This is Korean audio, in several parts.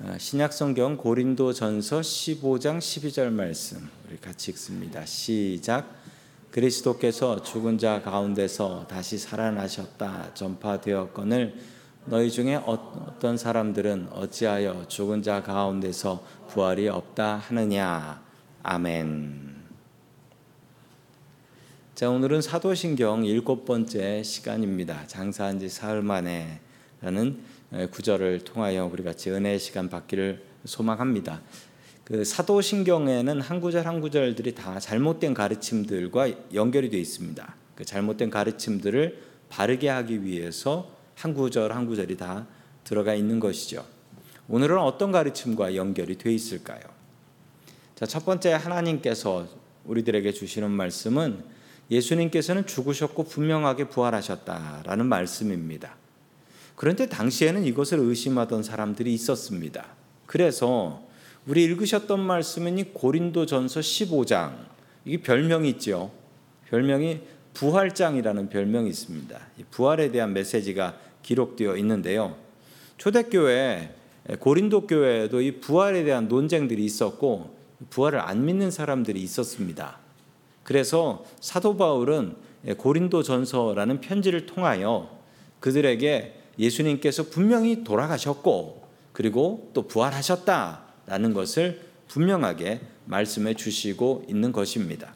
어, 신약성경 고린도전서 15장 12절 말씀 우리 같이 읽습니다. 시작. 그리스도께서 죽은 자 가운데서 다시 살아나셨다 전파되었거늘 너희 중에 어떤 사람들은 어찌하여 죽은 자 가운데서 부활이 없다 하느냐. 아멘. 자, 오늘은 사도신경 일곱 번째 시간입니다. 장사한 지 사흘 만에라는 구절을 통하여 우리 같이 은혜의 시간 받기를 소망합니다. 그 사도신경에는 한 구절 한 구절들이 다 잘못된 가르침들과 연결이 되어 있습니다. 그 잘못된 가르침들을 바르게 하기 위해서 한 구절 한 구절이 다 들어가 있는 것이죠. 오늘은 어떤 가르침과 연결이 되어 있을까요? 자, 첫 번째 하나님께서 우리들에게 주시는 말씀은 예수님께서는 죽으셨고 분명하게 부활하셨다라는 말씀입니다. 그런데 당시에는 이것을 의심하던 사람들이 있었습니다. 그래서 우리 읽으셨던 말씀은 이 고린도전서 15장 이게 별명이 있죠. 별명이 부활장이라는 별명이 있습니다. 부활에 대한 메시지가 기록되어 있는데요. 초대교회 고린도 교회에도 이 부활에 대한 논쟁들이 있었고 부활을 안 믿는 사람들이 있었습니다. 그래서 사도 바울은 고린도전서라는 편지를 통하여 그들에게 예수님께서 분명히 돌아가셨고 그리고 또 부활하셨다라는 것을 분명하게 말씀해 주시고 있는 것입니다.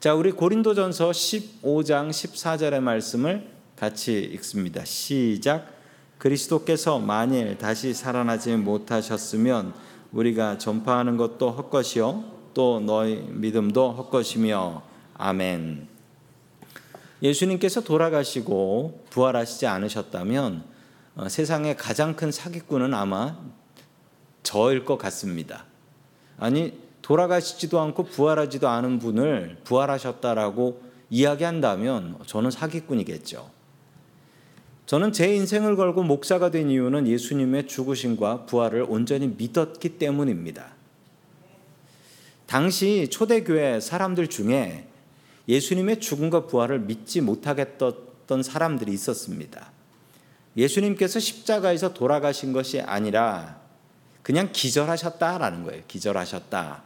자, 우리 고린도전서 15장 14절의 말씀을 같이 읽습니다. 시작. 그리스도께서 만일 다시 살아나지 못하셨으면 우리가 전파하는 것도 헛것이요 또 너희 믿음도 헛것이며 아멘. 예수님께서 돌아가시고 부활하시지 않으셨다면 어, 세상의 가장 큰 사기꾼은 아마 저일 것 같습니다. 아니 돌아가시지도 않고 부활하지도 않은 분을 부활하셨다라고 이야기한다면 저는 사기꾼이겠죠. 저는 제 인생을 걸고 목사가 된 이유는 예수님의 죽으심과 부활을 온전히 믿었기 때문입니다. 당시 초대교회 사람들 중에 예수님의 죽음과 부활을 믿지 못하겠던 사람들이 있었습니다. 예수님께서 십자가에서 돌아가신 것이 아니라 그냥 기절하셨다라는 거예요. 기절하셨다.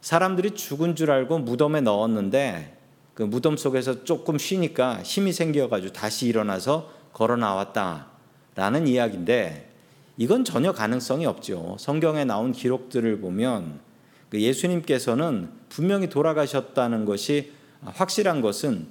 사람들이 죽은 줄 알고 무덤에 넣었는데 그 무덤 속에서 조금 쉬니까 힘이 생겨가지고 다시 일어나서 걸어 나왔다라는 이야기인데 이건 전혀 가능성이 없죠. 성경에 나온 기록들을 보면 그 예수님께서는 분명히 돌아가셨다는 것이 확실한 것은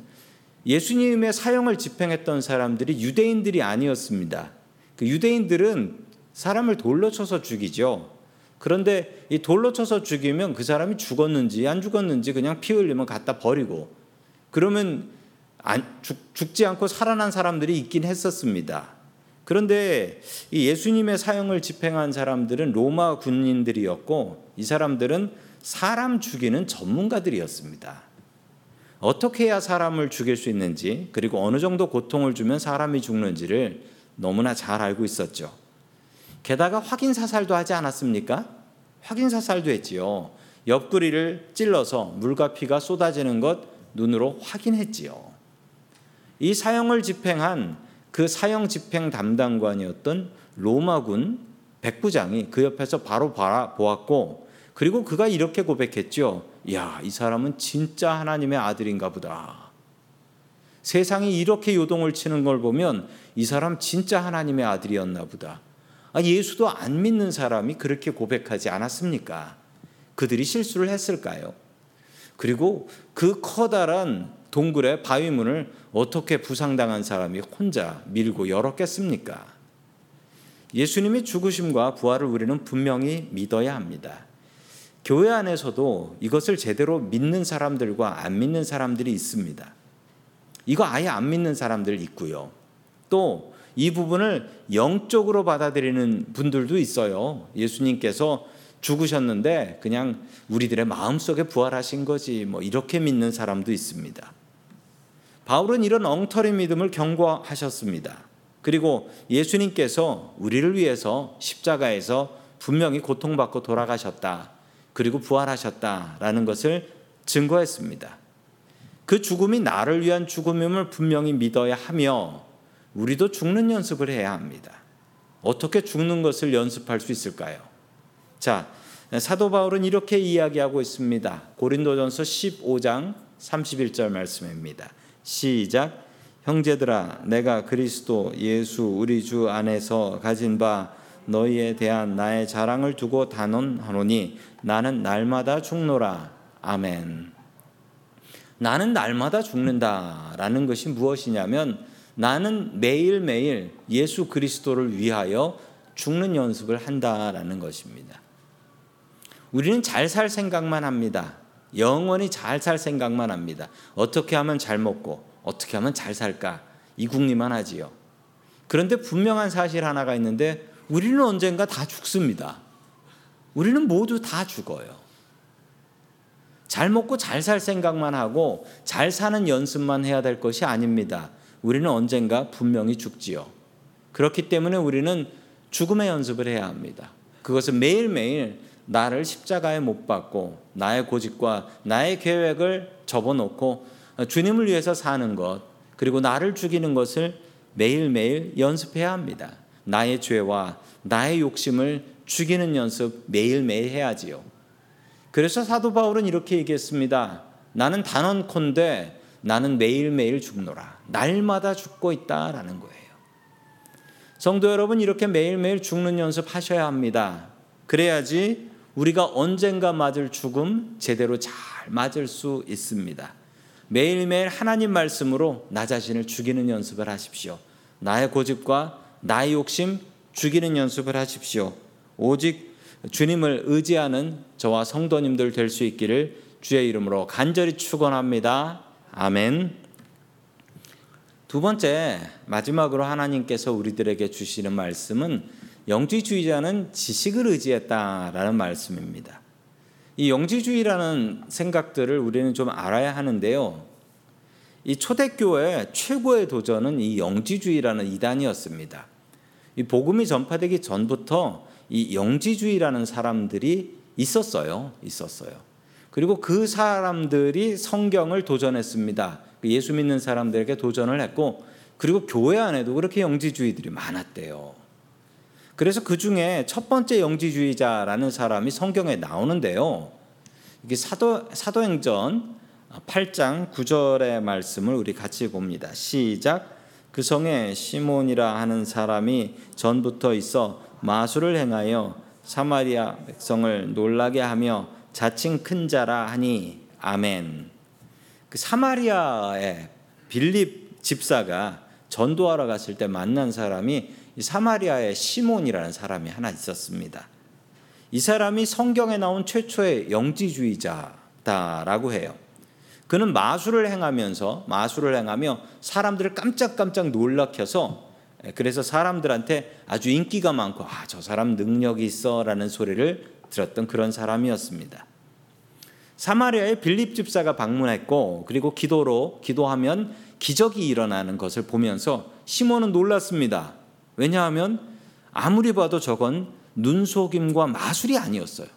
예수님의 사형을 집행했던 사람들이 유대인들이 아니었습니다. 그 유대인들은 사람을 돌로 쳐서 죽이죠. 그런데 이 돌로 쳐서 죽이면 그 사람이 죽었는지 안 죽었는지 그냥 피 흘리면 갖다 버리고 그러면 안, 죽, 죽지 않고 살아난 사람들이 있긴 했었습니다. 그런데 이 예수님의 사형을 집행한 사람들은 로마 군인들이었고 이 사람들은 사람 죽이는 전문가들이었습니다. 어떻게 해야 사람을 죽일 수 있는지 그리고 어느 정도 고통을 주면 사람이 죽는지를 너무나 잘 알고 있었죠. 게다가 확인 사살도 하지 않았습니까? 확인 사살도 했지요. 옆구리를 찔러서 물과 피가 쏟아지는 것 눈으로 확인했지요. 이 사형을 집행한 그 사형 집행 담당관이었던 로마군 백부장이 그 옆에서 바로 보았고 그리고 그가 이렇게 고백했죠. 야, 이 사람은 진짜 하나님의 아들인가 보다. 세상이 이렇게 요동을 치는 걸 보면 이 사람 진짜 하나님의 아들이었나 보다. 아, 예수도 안 믿는 사람이 그렇게 고백하지 않았습니까? 그들이 실수를 했을까요? 그리고 그 커다란 동굴의 바위문을 어떻게 부상당한 사람이 혼자 밀고 열었겠습니까? 예수님의 죽으심과 부활을 우리는 분명히 믿어야 합니다. 교회 안에서도 이것을 제대로 믿는 사람들과 안 믿는 사람들이 있습니다. 이거 아예 안 믿는 사람들 있고요. 또 이 부분을 영적으로 받아들이는 분들도 있어요. 예수님께서 죽으셨는데 그냥 우리들의 마음속에 부활하신 거지 뭐 이렇게 믿는 사람도 있습니다. 바울은 이런 엉터리 믿음을 경고하셨습니다. 그리고 예수님께서 우리를 위해서 십자가에서 분명히 고통받고 돌아가셨다. 그리고 부활하셨다라는 것을 증거했습니다. 그 죽음이 나를 위한 죽음임을 분명히 믿어야 하며 우리도 죽는 연습을 해야 합니다. 어떻게 죽는 것을 연습할 수 있을까요? 자, 사도 바울은 이렇게 이야기하고 있습니다. 고린도전서 15장 31절 말씀입니다. 시작. 형제들아, 내가 그리스도 예수 우리 주 안에서 가진 바 너희에 대한 나의 자랑을 두고 단언하노니 나는 날마다 죽노라. 아멘. 나는 날마다 죽는다라는 것이 무엇이냐면 나는 매일매일 예수 그리스도를 위하여 죽는 연습을 한다라는 것입니다. 우리는 잘 살 생각만 합니다. 영원히 잘 살 생각만 합니다. 어떻게 하면 잘 먹고 어떻게 하면 잘 살까 이 궁리만 하지요. 그런데 분명한 사실 하나가 있는데 우리는 언젠가 다 죽습니다. 우리는 모두 다 죽어요. 잘 먹고 잘 살 생각만 하고 잘 사는 연습만 해야 될 것이 아닙니다. 우리는 언젠가 분명히 죽지요. 그렇기 때문에 우리는 죽음의 연습을 해야 합니다. 그것은 매일매일 나를 십자가에 못 박고 나의 고집과 나의 계획을 접어놓고 주님을 위해서 사는 것 그리고 나를 죽이는 것을 매일매일 연습해야 합니다. 나의 죄와 나의 욕심을 죽이는 연습 매일매일 해야지요. 그래서 사도 바울은 이렇게 얘기했습니다. 나는 단언컨대 나는 매일매일 죽노라. 날마다 죽고 있다라는 거예요. 성도 여러분 이렇게 매일매일 죽는 연습 하셔야 합니다. 그래야지 우리가 언젠가 맞을 죽음 제대로 잘 맞을 수 있습니다. 매일매일 하나님 말씀으로 나 자신을 죽이는 연습을 하십시오. 나의 고집과 나의 욕심 죽이는 연습을 하십시오. 오직 주님을 의지하는 저와 성도님들 될 수 있기를 주의 이름으로 간절히 축원합니다. 아멘. 두 번째 마지막으로 하나님께서 우리들에게 주시는 말씀은 영지주의자는 지식을 의지했다라는 말씀입니다. 이 영지주의라는 생각들을 우리는 좀 알아야 하는데요. 이 초대교회 최고의 도전은 이 영지주의라는 이단이었습니다. 이 복음이 전파되기 전부터 이 영지주의라는 사람들이 있었어요. 있었어요. 그리고 그 사람들이 성경을 도전했습니다. 그 예수 믿는 사람들에게 도전을 했고 그리고 교회 안에도 그렇게 영지주의들이 많았대요. 그래서 그 중에 첫 번째 영지주의자라는 사람이 성경에 나오는데요. 이게 사도 사도행전 8장 9절의 말씀을 우리 같이 봅니다. 시작. 그 성에 시몬이라 하는 사람이 전부터 있어 마술을 행하여 사마리아 백성을 놀라게 하며 자칭 큰 자라 하니 아멘. 그 사마리아의 빌립 집사가 전도하러 갔을 때 만난 사람이 사마리아의 시몬이라는 사람이 하나 있었습니다. 이 사람이 성경에 나온 최초의 영지주의자다라고 해요. 그는 마술을 행하면서 마술을 행하며 사람들을 깜짝깜짝 놀라켜서 그래서 사람들한테 아주 인기가 많고 아 저 사람 능력이 있어라는 소리를 들었던 그런 사람이었습니다. 사마리아에 빌립 집사가 방문했고 그리고 기도로 기도하면 기적이 일어나는 것을 보면서 시몬은 놀랐습니다. 왜냐하면 아무리 봐도 저건 눈속임과 마술이 아니었어요.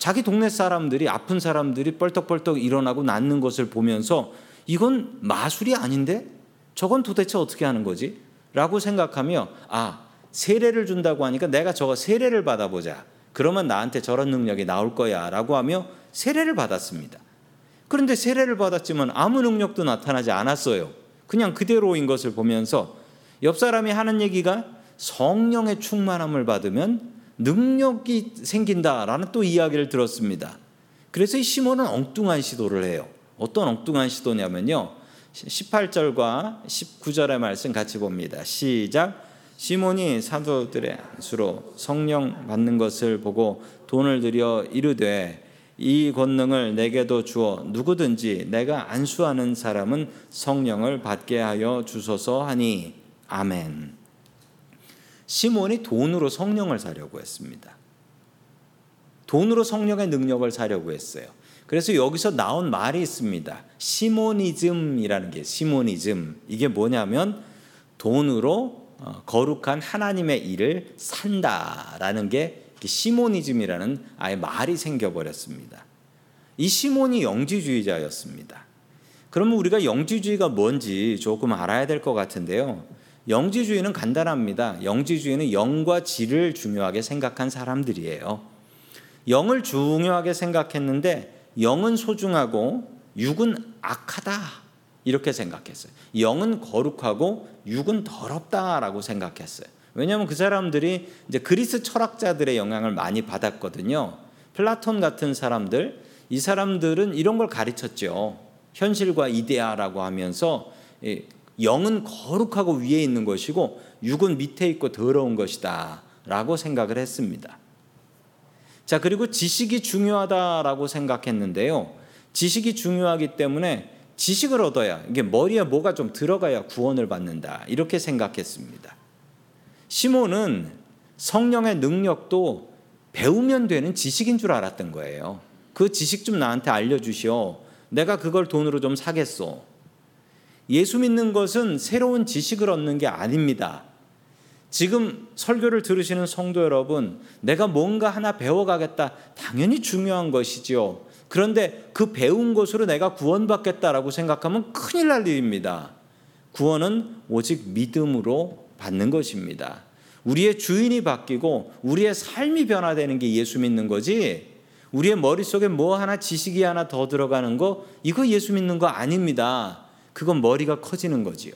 자기 동네 사람들이 아픈 사람들이 뻘떡뻘떡 일어나고 낫는 것을 보면서 이건 마술이 아닌데 저건 도대체 어떻게 하는 거지? 라고 생각하며 아 세례를 준다고 하니까 내가 저거 세례를 받아보자. 그러면 나한테 저런 능력이 나올 거야 라고 하며 세례를 받았습니다. 그런데 세례를 받았지만 아무 능력도 나타나지 않았어요. 그냥 그대로인 것을 보면서 옆 사람이 하는 얘기가 성령의 충만함을 받으면 능력이 생긴다라는 또 이야기를 들었습니다. 그래서 이 시몬은 엉뚱한 시도를 해요. 어떤 엉뚱한 시도냐면요. 18절과 19절의 말씀 같이 봅니다. 시작. 시몬이 사도들의 수로 성령 받는 것을 보고 돈을 들여 이르되 이 권능을 내게도 주어 누구든지 내가 안수하는 사람은 성령을 받게 하여 주소서 하니 아멘. 시몬이 돈으로 성령을 사려고 했습니다. 돈으로 성령의 능력을 사려고 했어요. 그래서 여기서 나온 말이 있습니다. 시모니즘이라는 게 시모니즘 이게 뭐냐면 돈으로 어, 거룩한 하나님의 일을 산다라는 게 시모니즘이라는 아예 말이 생겨버렸습니다. 이 시몬이 영지주의자였습니다. 그러면 우리가 영지주의가 뭔지 조금 알아야 될 것 같은데요. 영지주의는 간단합니다. 영지주의는 영과 질을 중요하게 생각한 사람들이에요. 영을 중요하게 생각했는데 영은 소중하고 육은 악하다 이렇게 생각했어요. 영은 거룩하고 육은 더럽다라고 생각했어요. 왜냐하면 그 사람들이 이제 그리스 철학자들의 영향을 많이 받았거든요. 플라톤 같은 사람들, 이 사람들은 이런 걸 가르쳤죠. 현실과 이데아라고 하면서 영은 거룩하고 위에 있는 것이고 육은 밑에 있고 더러운 것이다 라고 생각을 했습니다. 자, 그리고 지식이 중요하다라고 생각했는데요. 지식이 중요하기 때문에 지식을 얻어야 이게 머리에 뭐가 좀 들어가야 구원을 받는다. 이렇게 생각했습니다. 시몬은 성령의 능력도 배우면 되는 지식인 줄 알았던 거예요. 그 지식 좀 나한테 알려주시오. 내가 그걸 돈으로 좀 사겠소. 예수 믿는 것은 새로운 지식을 얻는 게 아닙니다. 지금 설교를 들으시는 성도 여러분, 내가 뭔가 하나 배워가겠다. 당연히 중요한 것이지요. 그런데 그 배운 것으로 내가 구원받겠다라고 생각하면 큰일 날 일입니다. 구원은 오직 믿음으로 받는 것입니다. 우리의 주인이 바뀌고 우리의 삶이 변화되는 게 예수 믿는 거지. 우리의 머릿속에 뭐 하나 지식이 하나 더 들어가는 거 이거 예수 믿는 거 아닙니다. 그건 머리가 커지는 거지요.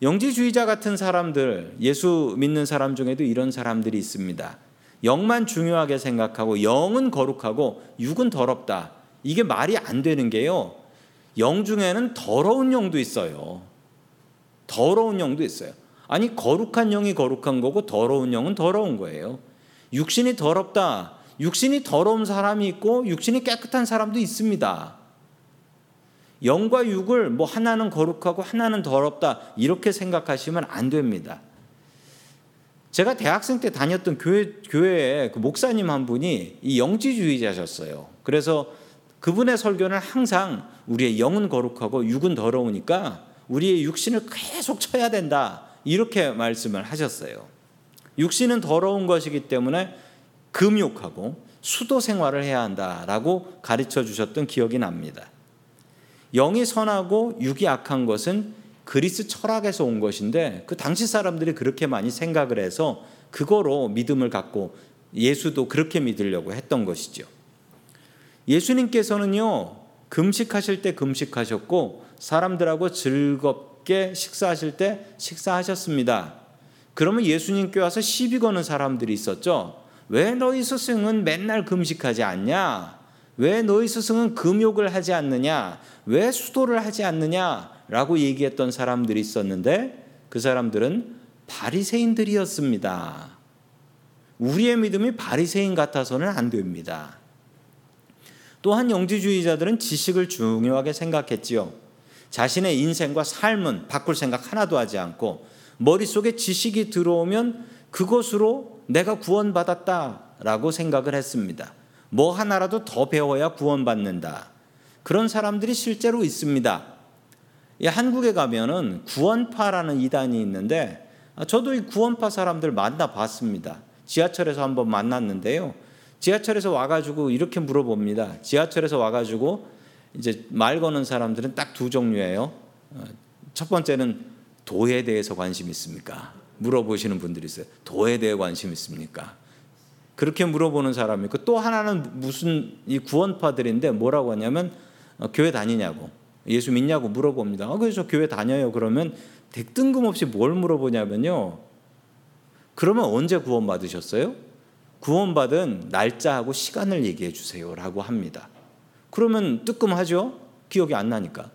영지주의자 같은 사람들, 예수 믿는 사람 중에도 이런 사람들이 있습니다. 영만 중요하게 생각하고 영은 거룩하고 육은 더럽다. 이게 말이 안 되는 게요. 영 중에는 더러운 영도 있어요. 더러운 영도 있어요. 아니 거룩한 영이 거룩한 거고 더러운 영은 더러운 거예요. 육신이 더럽다. 육신이 더러운 사람이 있고 육신이 깨끗한 사람도 있습니다. 영과 육을 뭐 하나는 거룩하고 하나는 더럽다 이렇게 생각하시면 안 됩니다. 제가 대학생 때 다녔던 교회 교회에 그 목사님 한 분이 이 영지주의자셨어요. 그래서 그분의 설교는 항상 우리의 영은 거룩하고 육은 더러우니까 우리의 육신을 계속 쳐야 된다 이렇게 말씀을 하셨어요. 육신은 더러운 것이기 때문에 금욕하고 수도 생활을 해야 한다라고 가르쳐 주셨던 기억이 납니다. 영이 선하고 육이 악한 것은 그리스 철학에서 온 것인데 그 당시 사람들이 그렇게 많이 생각을 해서 그거로 믿음을 갖고 예수도 그렇게 믿으려고 했던 것이죠. 예수님께서는요, 금식하실 때 금식하셨고 사람들하고 즐겁게 식사하실 때 식사하셨습니다. 그러면 예수님께 와서 시비 거는 사람들이 있었죠. 왜 너희 스승은 맨날 금식하지 않냐? 왜 너희 스승은 금욕을 하지 않느냐? 왜 수도를 하지 않느냐 라고 얘기했던 사람들이 있었는데 그 사람들은 바리새인들이었습니다. 우리의 믿음이 바리새인 같아서는 안 됩니다. 또한 영지주의자들은 지식을 중요하게 생각했지요. 자신의 인생과 삶은 바꿀 생각 하나도 하지 않고 머릿속에 지식이 들어오면 그것으로 내가 구원받았다라고 생각을 했습니다. 뭐 하나라도 더 배워야 구원받는다. 그런 사람들이 실제로 있습니다. 한국에 가면은 구원파라는 이단이 있는데 아, 저도 이 구원파 사람들 만나 봤습니다. 지하철에서 한번 만났는데요. 지하철에서 와가지고 이렇게 물어봅니다. 지하철에서 와가지고 이제 말 거는 사람들은 딱 두 종류예요. 어, 첫 번째는 도에 대해서 관심 있습니까? 물어보시는 분들이 있어요. 도에 대해 관심 있습니까? 그렇게 물어보는 사람이 있고 또 하나는 무슨 이 구원파들인데 뭐라고 하냐면 어, 교회 다니냐고 예수 믿냐고 물어봅니다. 아, 그래서 교회 다녀요. 그러면 뜬금없이 뭘 물어보냐면요. 그러면 언제 구원 받으셨어요? 구원받은 날짜하고 시간을 얘기해 주세요라고 합니다. 그러면 뜨끔하죠? 기억이 안 나니까.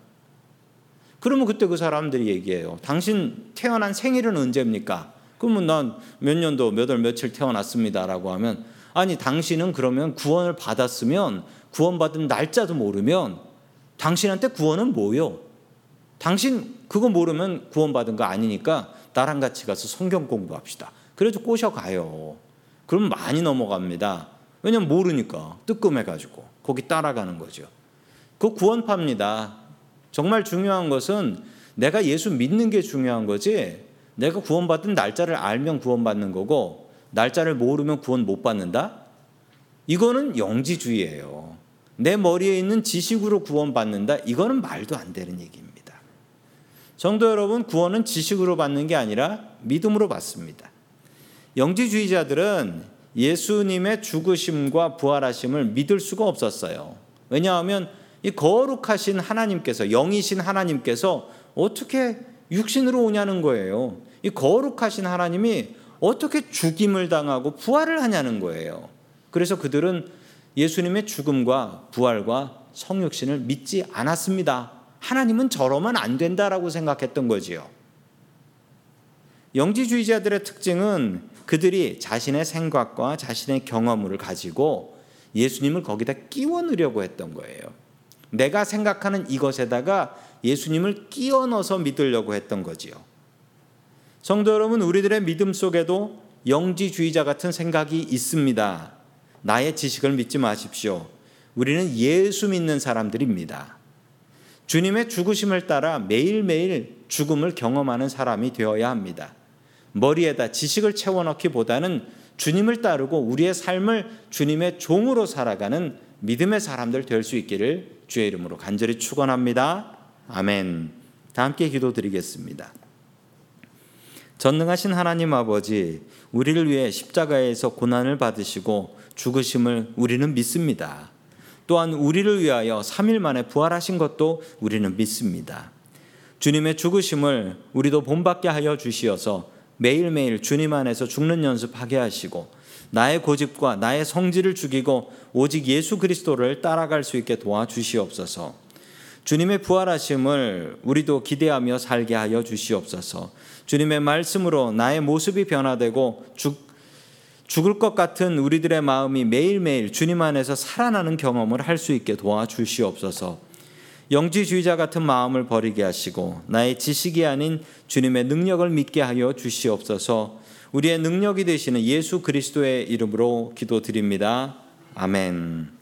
그러면 그때 그 사람들이 얘기해요. 당신 태어난 생일은 언제입니까? 그러면 난 몇 년도 몇 월 며칠 태어났습니다라고 하면 아니 당신은 그러면 구원을 받았으면 구원받은 날짜도 모르면 당신한테 구원은 뭐요? 당신 그거 모르면 구원받은 거 아니니까 나랑 같이 가서 성경 공부합시다. 그래도 꼬셔가요. 그럼 많이 넘어갑니다. 왜냐면 모르니까 뜨끔해가지고 거기 따라가는 거죠. 그 구원파입니다. 정말 중요한 것은 내가 예수 믿는 게 중요한 거지. 내가 구원받은 날짜를 알면 구원받는 거고 날짜를 모르면 구원 못 받는다. 이거는 영지주의예요. 내 머리에 있는 지식으로 구원받는다. 이거는 말도 안 되는 얘기입니다. 성도 여러분, 구원은 지식으로 받는 게 아니라 믿음으로 받습니다. 영지주의자들은 예수님의 죽으심과 부활하심을 믿을 수가 없었어요. 왜냐하면 이 거룩하신 하나님께서 영이신 하나님께서 어떻게 육신으로 오냐는 거예요. 이 거룩하신 하나님이 어떻게 죽임을 당하고 부활을 하냐는 거예요. 그래서 그들은 예수님의 죽음과 부활과 성육신을 믿지 않았습니다. 하나님은 저러면 안 된다라고 생각했던 거지요. 영지주의자들의 특징은 그들이 자신의 생각과 자신의 경험을 가지고 예수님을 거기다 끼워 넣으려고 했던 거예요. 내가 생각하는 이것에다가 예수님을 끼워 넣어서 믿으려고 했던 거지요. 성도 여러분, 우리들의 믿음 속에도 영지주의자 같은 생각이 있습니다. 나의 지식을 믿지 마십시오. 우리는 예수 믿는 사람들입니다. 주님의 죽으심을 따라 매일매일 죽음을 경험하는 사람이 되어야 합니다. 머리에다 지식을 채워넣기보다는 주님을 따르고 우리의 삶을 주님의 종으로 살아가는 믿음의 사람들 될 수 있기를 주의 이름으로 간절히 축원합니다. 아멘. 다 함께 기도드리겠습니다. 전능하신 하나님 아버지, 우리를 위해 십자가에서 고난을 받으시고 죽으심을 우리는 믿습니다. 또한 우리를 위하여 3일 만에 부활하신 것도 우리는 믿습니다. 주님의 죽으심을 우리도 본받게 하여 주시어서 매일매일 주님 안에서 죽는 연습하게 하시고 나의 고집과 나의 성질을 죽이고 오직 예수 그리스도를 따라갈 수 있게 도와주시옵소서. 주님의 부활하심을 우리도 기대하며 살게 하여 주시옵소서. 주님의 말씀으로 나의 모습이 변화되고 죽, 죽을 것 같은 우리들의 마음이 매일매일 주님 안에서 살아나는 경험을 할 수 있게 도와주시옵소서. 영지주의자 같은 마음을 버리게 하시고 나의 지식이 아닌 주님의 능력을 믿게 하여 주시옵소서. 우리의 능력이 되시는 예수 그리스도의 이름으로 기도드립니다. 아멘.